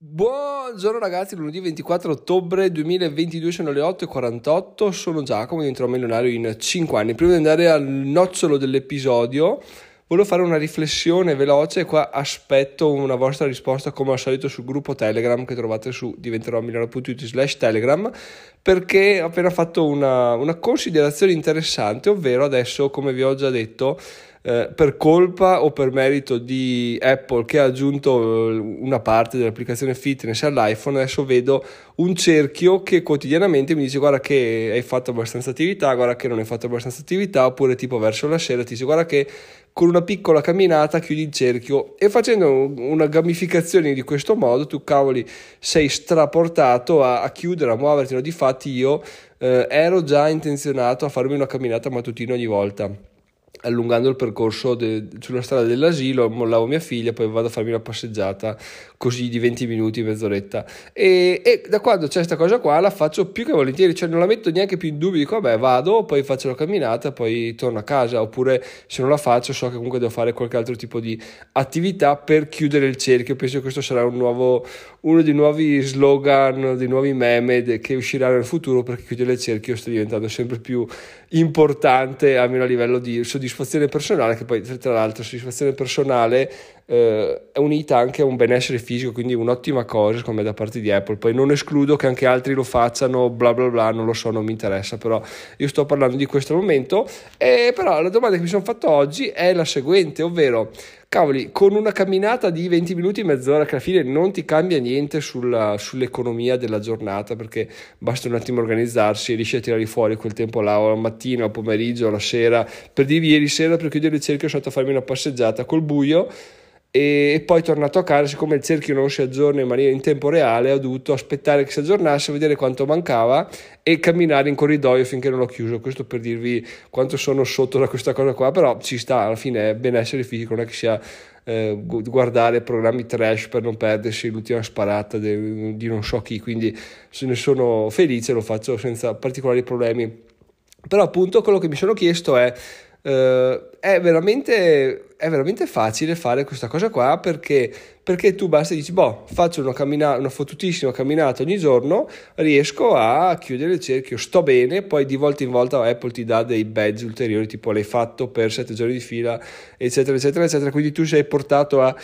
Buongiorno ragazzi, lunedì 24 ottobre 2022 sono le 8.48, sono Giacomo, diventerò milionario in 5 anni. Prima di andare al nocciolo dell'episodio, volevo fare una riflessione veloce qua aspetto una vostra risposta come al solito sul gruppo Telegram che trovate su diventeròmilionario.it slash Telegram perché ho appena fatto una, una considerazione interessante, ovvero adesso, come vi ho già detto, eh, per colpa o per merito di Apple che ha aggiunto eh, una parte dell'applicazione fitness all'iPhone, adesso vedo un cerchio che quotidianamente mi dice guarda che hai fatto abbastanza attività, guarda che non hai fatto abbastanza attività, oppure tipo verso la sera ti dice guarda che con una piccola camminata chiudi il cerchio e facendo una gamificazione di questo modo tu cavoli sei straportato a, a chiudere, a muoverti, no? difatti io eh, ero già intenzionato a farmi una camminata mattutina ogni volta allungando il percorso de, sulla strada dell'asilo, mollavo mia figlia, poi vado a farmi una passeggiata così di 20 minuti, mezz'oretta. E, e da quando c'è questa cosa qua la faccio più che volentieri, cioè non la metto neanche più in dubbio, dico vabbè vado, poi faccio la camminata, poi torno a casa, oppure se non la faccio so che comunque devo fare qualche altro tipo di attività per chiudere il cerchio. Penso che questo sarà un nuovo, uno dei nuovi slogan, dei nuovi meme che usciranno nel futuro perché chiudere il cerchio sta diventando sempre più importante, almeno a livello di soddisfazione personale, che poi tra l'altro soddisfazione personale eh, è unita anche a un benessere fisico, quindi un'ottima cosa secondo me da parte di Apple. Poi non escludo che anche altri lo facciano, bla bla bla, non lo so, non mi interessa, però io sto parlando di questo momento. E però la domanda che mi sono fatto oggi è la seguente, ovvero cavoli, con una camminata di 20 minuti, mezz'ora, che alla fine non ti cambia niente sulla, sull'economia della giornata, perché basta un attimo organizzarsi e riesci a tirare fuori quel tempo là, o la mattina, o pomeriggio, o la sera, per dirvi ieri sera per chiudere il cerchio sono andato a farmi una passeggiata col buio e poi tornato a casa, siccome il cerchio non si aggiorna in maniera in tempo reale, ho dovuto aspettare che si aggiornasse, vedere quanto mancava e camminare in corridoio finché non l'ho chiuso. Questo per dirvi quanto sono sotto da questa cosa qua, però ci sta, alla fine è benessere fisico, non è che sia eh, guardare programmi trash per non perdersi l'ultima sparata de, di non so chi, quindi se ne sono felice, lo faccio senza particolari problemi. Però appunto quello che mi sono chiesto è Uh, è, veramente, è, veramente, facile fare questa cosa qua perché, perché tu basta dici, boh, faccio una, cammina- una fottutissima camminata ogni giorno, riesco a chiudere il cerchio, sto bene, poi di volta in volta Apple ti dà dei badge ulteriori, tipo l'hai fatto per sette giorni di fila, eccetera, eccetera, eccetera, quindi tu sei portato a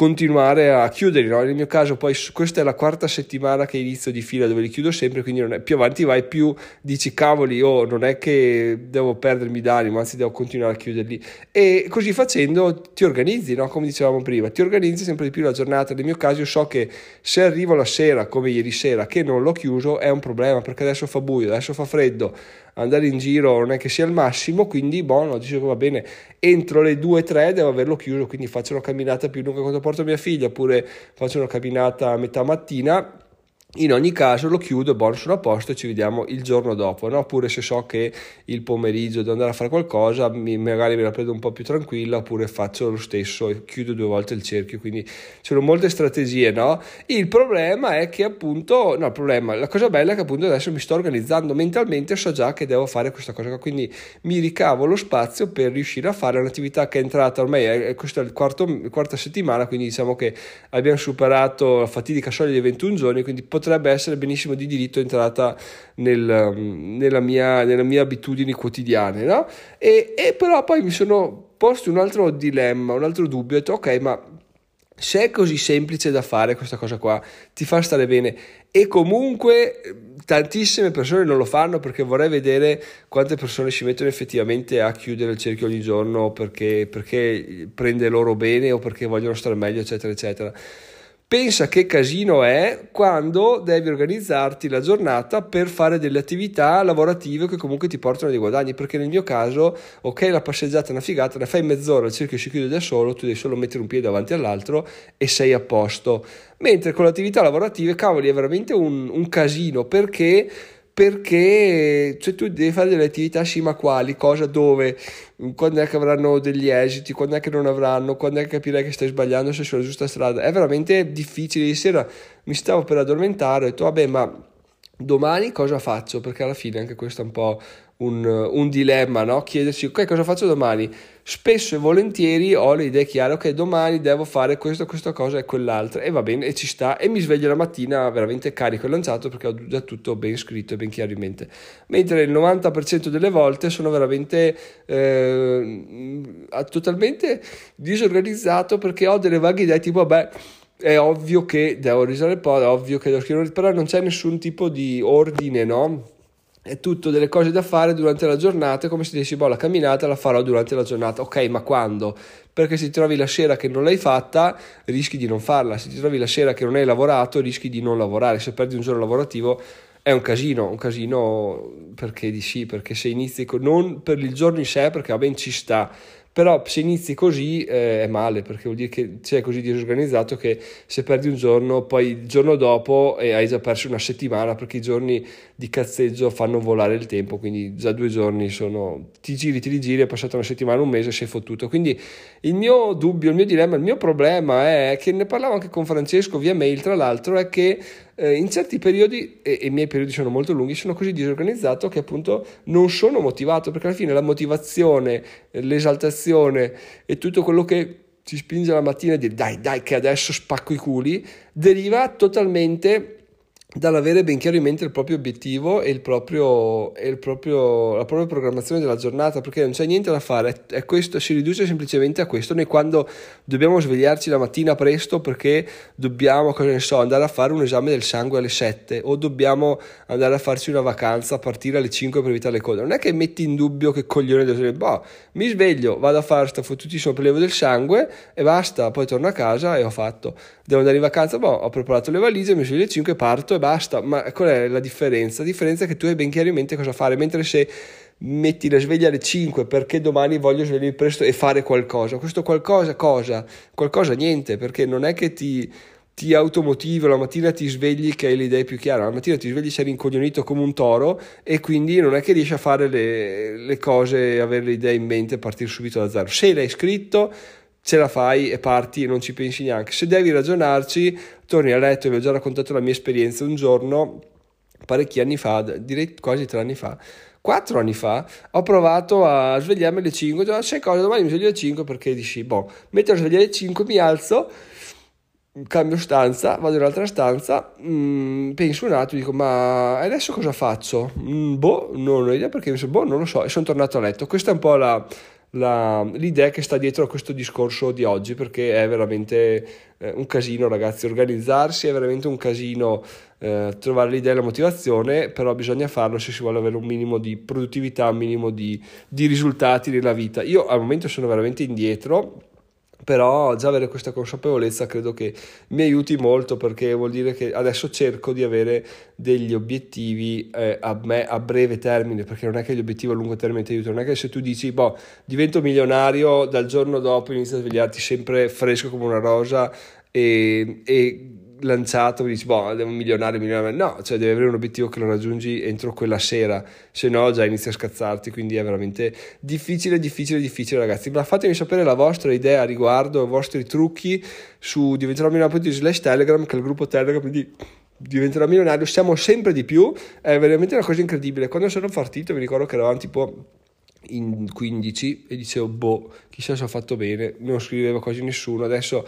continuare a chiudere. No? Nel mio caso, poi questa è la quarta settimana che inizio di fila dove li chiudo sempre, quindi è, più avanti vai, più dici cavoli, oh, non è che devo perdermi d'animo, anzi devo continuare a chiuderli. E così facendo ti organizzi, no? come dicevamo prima, ti organizzi sempre di più la giornata. Nel mio caso, io so che se arrivo la sera, come ieri sera, che non l'ho chiuso, è un problema perché adesso fa buio, adesso fa freddo andare in giro non è che sia il massimo, quindi buono, dice che va bene, entro le 2-3 devo averlo chiuso, quindi faccio una camminata più lunga quando porto mia figlia, oppure faccio una camminata a metà mattina in ogni caso lo chiudo, buono sono a posto e ci vediamo il giorno dopo, no? oppure se so che il pomeriggio devo andare a fare qualcosa, mi, magari me la prendo un po' più tranquilla, oppure faccio lo stesso e chiudo due volte il cerchio, quindi ci sono molte strategie, no? Il problema è che appunto, no, il problema, la cosa bella è che appunto adesso mi sto organizzando mentalmente, so già che devo fare questa cosa, quindi mi ricavo lo spazio per riuscire a fare un'attività che è entrata ormai, è, questa è la quarta settimana, quindi diciamo che abbiamo superato la fatidica soglia dei 21 giorni, quindi potrebbe essere benissimo di diritto entrata nel, nella, mia, nella mia abitudini quotidiane, no? E, e, però poi mi sono posto un altro dilemma, un altro dubbio, ho detto ok, ma se è così semplice da fare questa cosa qua, ti fa stare bene e comunque tantissime persone non lo fanno perché vorrei vedere quante persone ci mettono effettivamente a chiudere il cerchio ogni giorno perché, perché prende loro bene o perché vogliono stare meglio, eccetera, eccetera. Pensa che casino è quando devi organizzarti la giornata per fare delle attività lavorative che comunque ti portano dei guadagni. Perché nel mio caso, ok, la passeggiata è una figata, ne fai mezz'ora, il cerchio si chiude da solo, tu devi solo mettere un piede davanti all'altro e sei a posto. Mentre con le attività lavorative, cavoli, è veramente un, un casino perché perché cioè, tu devi fare delle attività sì ma quali, cosa, dove, quando è che avranno degli esiti, quando è che non avranno, quando è che capirai che stai sbagliando se sulla giusta strada, è veramente difficile, ieri sera mi stavo per addormentare, ho detto vabbè ma domani cosa faccio? Perché alla fine anche questo è un po' un, un dilemma, no? chiedersi ok cosa faccio domani, spesso e volentieri ho le idee chiare, ok domani devo fare questo, questa cosa e quell'altra e va bene e ci sta e mi sveglio la mattina veramente carico e lanciato perché ho già tutto ben scritto e ben chiaro in mente, mentre il 90% delle volte sono veramente eh, totalmente disorganizzato perché ho delle vaghe idee tipo vabbè è ovvio che devo risolvere il po', è ovvio che devo scrivere, però non c'è nessun tipo di ordine, no? È tutto delle cose da fare durante la giornata, come se dici, boh, la camminata la farò durante la giornata. Ok, ma quando? Perché se ti trovi la sera che non l'hai fatta, rischi di non farla. Se ti trovi la sera che non hai lavorato, rischi di non lavorare. Se perdi un giorno lavorativo è un casino, un casino perché di sì, perché se inizi con, non per il giorno in sé, perché va ben ci sta, però se inizi così eh, è male perché vuol dire che sei così disorganizzato che se perdi un giorno poi il giorno dopo eh, hai già perso una settimana perché i giorni di cazzeggio fanno volare il tempo quindi già due giorni sono ti giri ti rigiri è passata una settimana un mese sei fottuto. Quindi il mio dubbio il mio dilemma il mio problema è che ne parlavo anche con Francesco via mail tra l'altro è che eh, in certi periodi, e, e, i miei periodi sono molto lunghi, sono così disorganizzato che appunto non sono motivato, perché alla fine la motivazione, l'esaltazione e tutto quello che ci spinge la mattina a dire dai dai che adesso spacco i culi, deriva totalmente dall'avere ben chiaro in mente il proprio obiettivo e, il proprio, e il proprio, la propria programmazione della giornata, perché non c'è niente da fare, è questo, si riduce semplicemente a questo. Noi quando dobbiamo svegliarci la mattina presto perché dobbiamo, cosa ne so, andare a fare un esame del sangue alle 7 o dobbiamo andare a farci una vacanza partire alle 5 per evitare le cose, non è che metti in dubbio che coglione del boh, mi sveglio, vado a fare sta fottutissimo prelevo del sangue e basta, poi torno a casa e ho fatto. Devo andare in vacanza, boh, ho preparato le valigie, mi sveglio alle 5 e parto basta, ma qual è la differenza? La differenza è che tu hai ben chiaro in mente cosa fare, mentre se metti la sveglia alle 5 perché domani voglio svegliarmi presto e fare qualcosa, questo qualcosa cosa? Qualcosa niente, perché non è che ti, ti automotivo, la mattina ti svegli che hai le idee più chiare, la mattina ti svegli sei rincoglionito come un toro e quindi non è che riesci a fare le, le cose, avere le idee in mente e partire subito da zero. Se l'hai scritto ce la fai e parti e non ci pensi neanche. Se devi ragionarci, torni a letto, vi ho già raccontato la mia esperienza un giorno, parecchi anni fa, direi quasi tre anni fa, quattro anni fa, ho provato a svegliarmi alle 5, ho detto, sai cosa, domani mi sveglio alle 5 perché dici, boh, metto a svegliare alle 5, mi alzo, cambio stanza, vado in un'altra stanza, mh, mm, penso un attimo, dico ma adesso cosa faccio? Mm, boh, non ho idea perché mi sono, boh, non lo so, e sono tornato a letto. Questa è un po' la, la, l'idea che sta dietro a questo discorso di oggi perché è veramente eh, un casino ragazzi. Organizzarsi è veramente un casino eh, trovare l'idea e la motivazione però bisogna farlo se si vuole avere un minimo di produttività un minimo di, di risultati nella vita. Io al momento sono veramente indietro però già avere questa consapevolezza credo che mi aiuti molto perché vuol dire che adesso cerco di avere degli obiettivi eh, a, me, a breve termine perché non è che gli obiettivi a lungo termine ti aiutano. Non è che se tu dici boh divento milionario dal giorno dopo inizi a svegliarti sempre fresco come una rosa e, e lanciato, dici, boh, devo un milionario, milionario. No, cioè devi avere un obiettivo che lo raggiungi entro quella sera, se no già inizi a scazzarti, quindi è veramente difficile, difficile, difficile ragazzi. Ma fatemi sapere la vostra idea a riguardo, i vostri trucchi su diventerò milionario slash telegram, che è il gruppo telegram, quindi diventerò milionario, siamo sempre di più, è veramente una cosa incredibile. Quando sono partito mi ricordo che eravamo tipo in 15 e dicevo, boh, chissà se ho fatto bene, non scrivevo quasi nessuno, adesso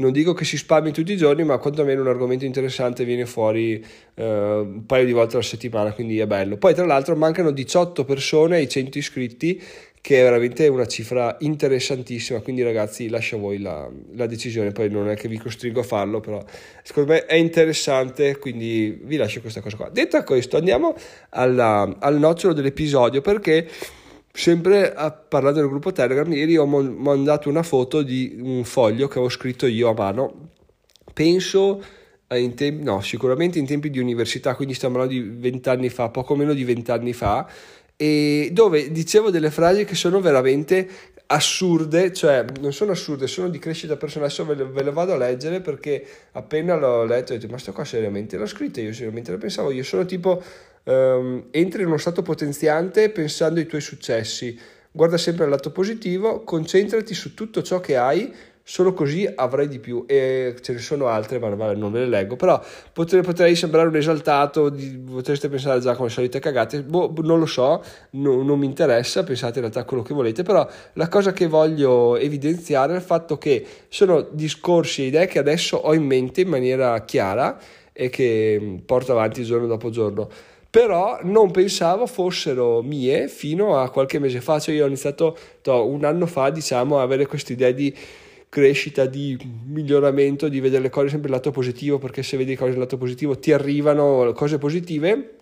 non dico che si spammi tutti i giorni, ma quantomeno un argomento interessante viene fuori eh, un paio di volte alla settimana, quindi è bello. Poi tra l'altro mancano 18 persone ai 100 iscritti, che è veramente una cifra interessantissima, quindi ragazzi lascio a voi la, la, decisione, poi non è che vi costringo a farlo, però secondo me è interessante, quindi vi lascio questa cosa qua. Detto questo, andiamo alla, al nocciolo dell'episodio perché Sempre a parlare del gruppo Telegram, ieri ho mandato una foto di un foglio che avevo scritto io a mano. Penso in tempi, no, sicuramente in tempi di università, quindi stiamo parlando di vent'anni fa, poco meno di vent'anni fa, e dove dicevo delle frasi che sono veramente assurde, cioè non sono assurde, sono di crescita personale, adesso ve le, ve le vado a leggere perché appena l'ho letto ho detto ma sto qua seriamente? L'ho scritto io, seriamente la pensavo io, sono tipo um, entri in uno stato potenziante pensando ai tuoi successi, guarda sempre il lato positivo, concentrati su tutto ciò che hai, solo così avrai di più. E ce ne sono altre ma non ve le leggo. Però potrei, potrei sembrare un esaltato potreste pensare già come solite cagate. Boh, non lo so no, non mi interessa pensate in realtà a quello che volete però la cosa che voglio evidenziare è il fatto che sono discorsi e idee che adesso ho in mente in maniera chiara e che porto avanti giorno dopo giorno. Però non pensavo fossero mie fino a qualche mese fa, cioè io ho iniziato to, un anno fa diciamo a avere questa idea di crescita, di miglioramento, di vedere le cose sempre dal lato positivo, perché se vedi le cose dal lato positivo ti arrivano cose positive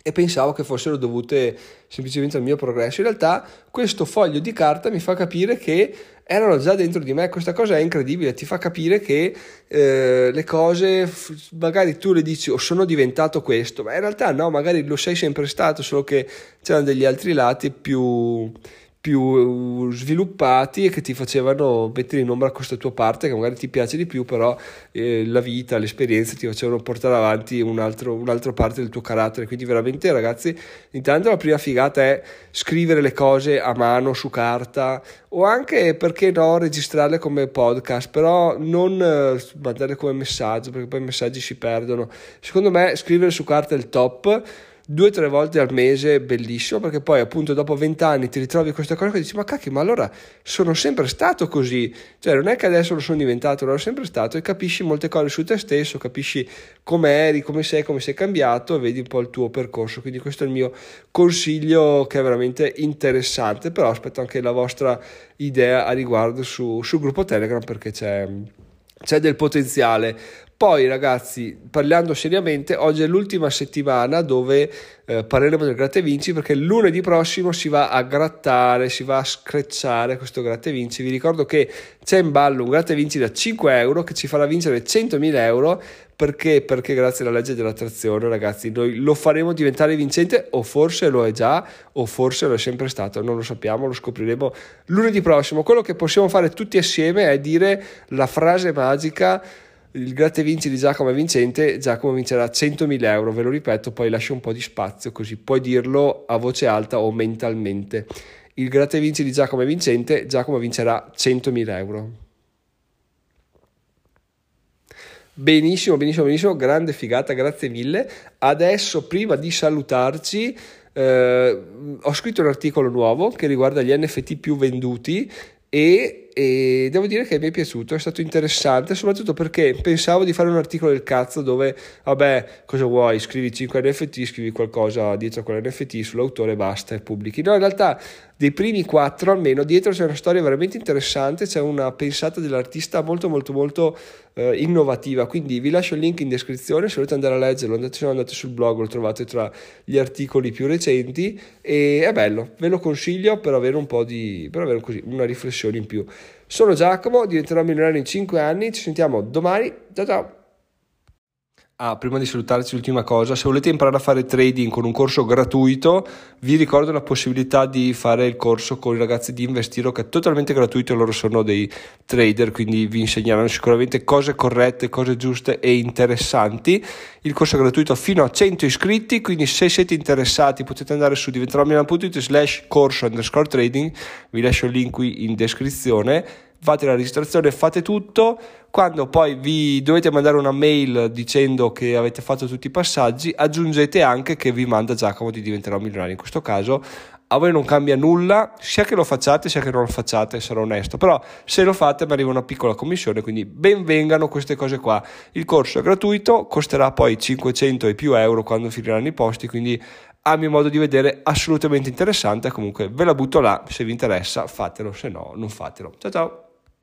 e pensavo che fossero dovute semplicemente al mio progresso. In realtà questo foglio di carta mi fa capire che erano già dentro di me, questa cosa è incredibile, ti fa capire che eh, le cose, magari tu le dici, oh, sono diventato questo, ma in realtà no, magari lo sei sempre stato, solo che c'erano degli altri lati più più sviluppati e che ti facevano mettere in ombra questa tua parte che magari ti piace di più, però eh, la vita, l'esperienza ti facevano portare avanti un altro, un'altra parte del tuo carattere. Quindi veramente ragazzi, intanto la prima figata è scrivere le cose a mano su carta o anche perché no registrarle come podcast, però non eh, mandarle come messaggio perché poi i messaggi si perdono. Secondo me scrivere su carta è il top due o tre volte al mese bellissimo perché poi appunto dopo vent'anni ti ritrovi questa cosa e dici ma cacchio ma allora sono sempre stato così cioè non è che adesso lo sono diventato sono sempre stato e capisci molte cose su te stesso capisci come eri come sei come sei cambiato e vedi un po' il tuo percorso quindi questo è il mio consiglio che è veramente interessante però aspetto anche la vostra idea a riguardo su, sul gruppo telegram perché c'è c'è del potenziale. Poi ragazzi, parlando seriamente, oggi è l'ultima settimana dove eh, parleremo del gratte vinci perché lunedì prossimo si va a grattare, si va a screcciare questo gratte vinci. Vi ricordo che c'è in ballo un gratte vinci da 5 euro che ci farà vincere 100.000 euro perché? Perché grazie alla legge dell'attrazione, ragazzi, noi lo faremo diventare vincente o forse lo è già o forse lo è sempre stato, non lo sappiamo, lo scopriremo lunedì prossimo. Quello che possiamo fare tutti assieme è dire la frase magica il gratte vinci di Giacomo è vincente, Giacomo vincerà 100.000 euro, ve lo ripeto, poi lascio un po' di spazio così puoi dirlo a voce alta o mentalmente. Il gratte vinci di Giacomo è vincente, Giacomo vincerà 100.000 euro. Benissimo, benissimo, benissimo, grande figata, grazie mille. Adesso, prima di salutarci, eh, ho scritto un articolo nuovo che riguarda gli NFT più venduti e, e, devo dire che mi è piaciuto, è stato interessante, soprattutto perché pensavo di fare un articolo del cazzo dove, vabbè, cosa vuoi, scrivi 5 NFT, scrivi qualcosa dietro a quell'NFT sull'autore basta e pubblichi. No, in realtà dei primi quattro almeno dietro c'è una storia veramente interessante, c'è una pensata dell'artista molto molto molto eh, innovativa, quindi vi lascio il link in descrizione se volete andare a leggerlo, andate, andate sul blog, lo trovate tra gli articoli più recenti e è bello, ve lo consiglio per avere un po' di, per avere così, una riflessione in più. Sono Giacomo, diventerò milionario in 5 anni, ci sentiamo domani, ciao ciao! Ah, prima di salutarci, l'ultima cosa, se volete imparare a fare trading con un corso gratuito, vi ricordo la possibilità di fare il corso con i ragazzi di Investiro che è totalmente gratuito, loro sono dei trader, quindi vi insegneranno sicuramente cose corrette, cose giuste e interessanti. Il corso è gratuito fino a 100 iscritti, quindi se siete interessati potete andare su diventeromilano.it slash corso underscore trading, vi lascio il link qui in descrizione fate la registrazione, fate tutto, quando poi vi dovete mandare una mail dicendo che avete fatto tutti i passaggi, aggiungete anche che vi manda Giacomo di diventerò milionario. In questo caso a voi non cambia nulla, sia che lo facciate sia che non lo facciate, sarò onesto, però se lo fate mi arriva una piccola commissione, quindi benvengano queste cose qua. Il corso è gratuito, costerà poi 500 e più euro quando finiranno i posti, quindi a mio modo di vedere assolutamente interessante, comunque ve la butto là, se vi interessa fatelo, se no non fatelo. Ciao ciao!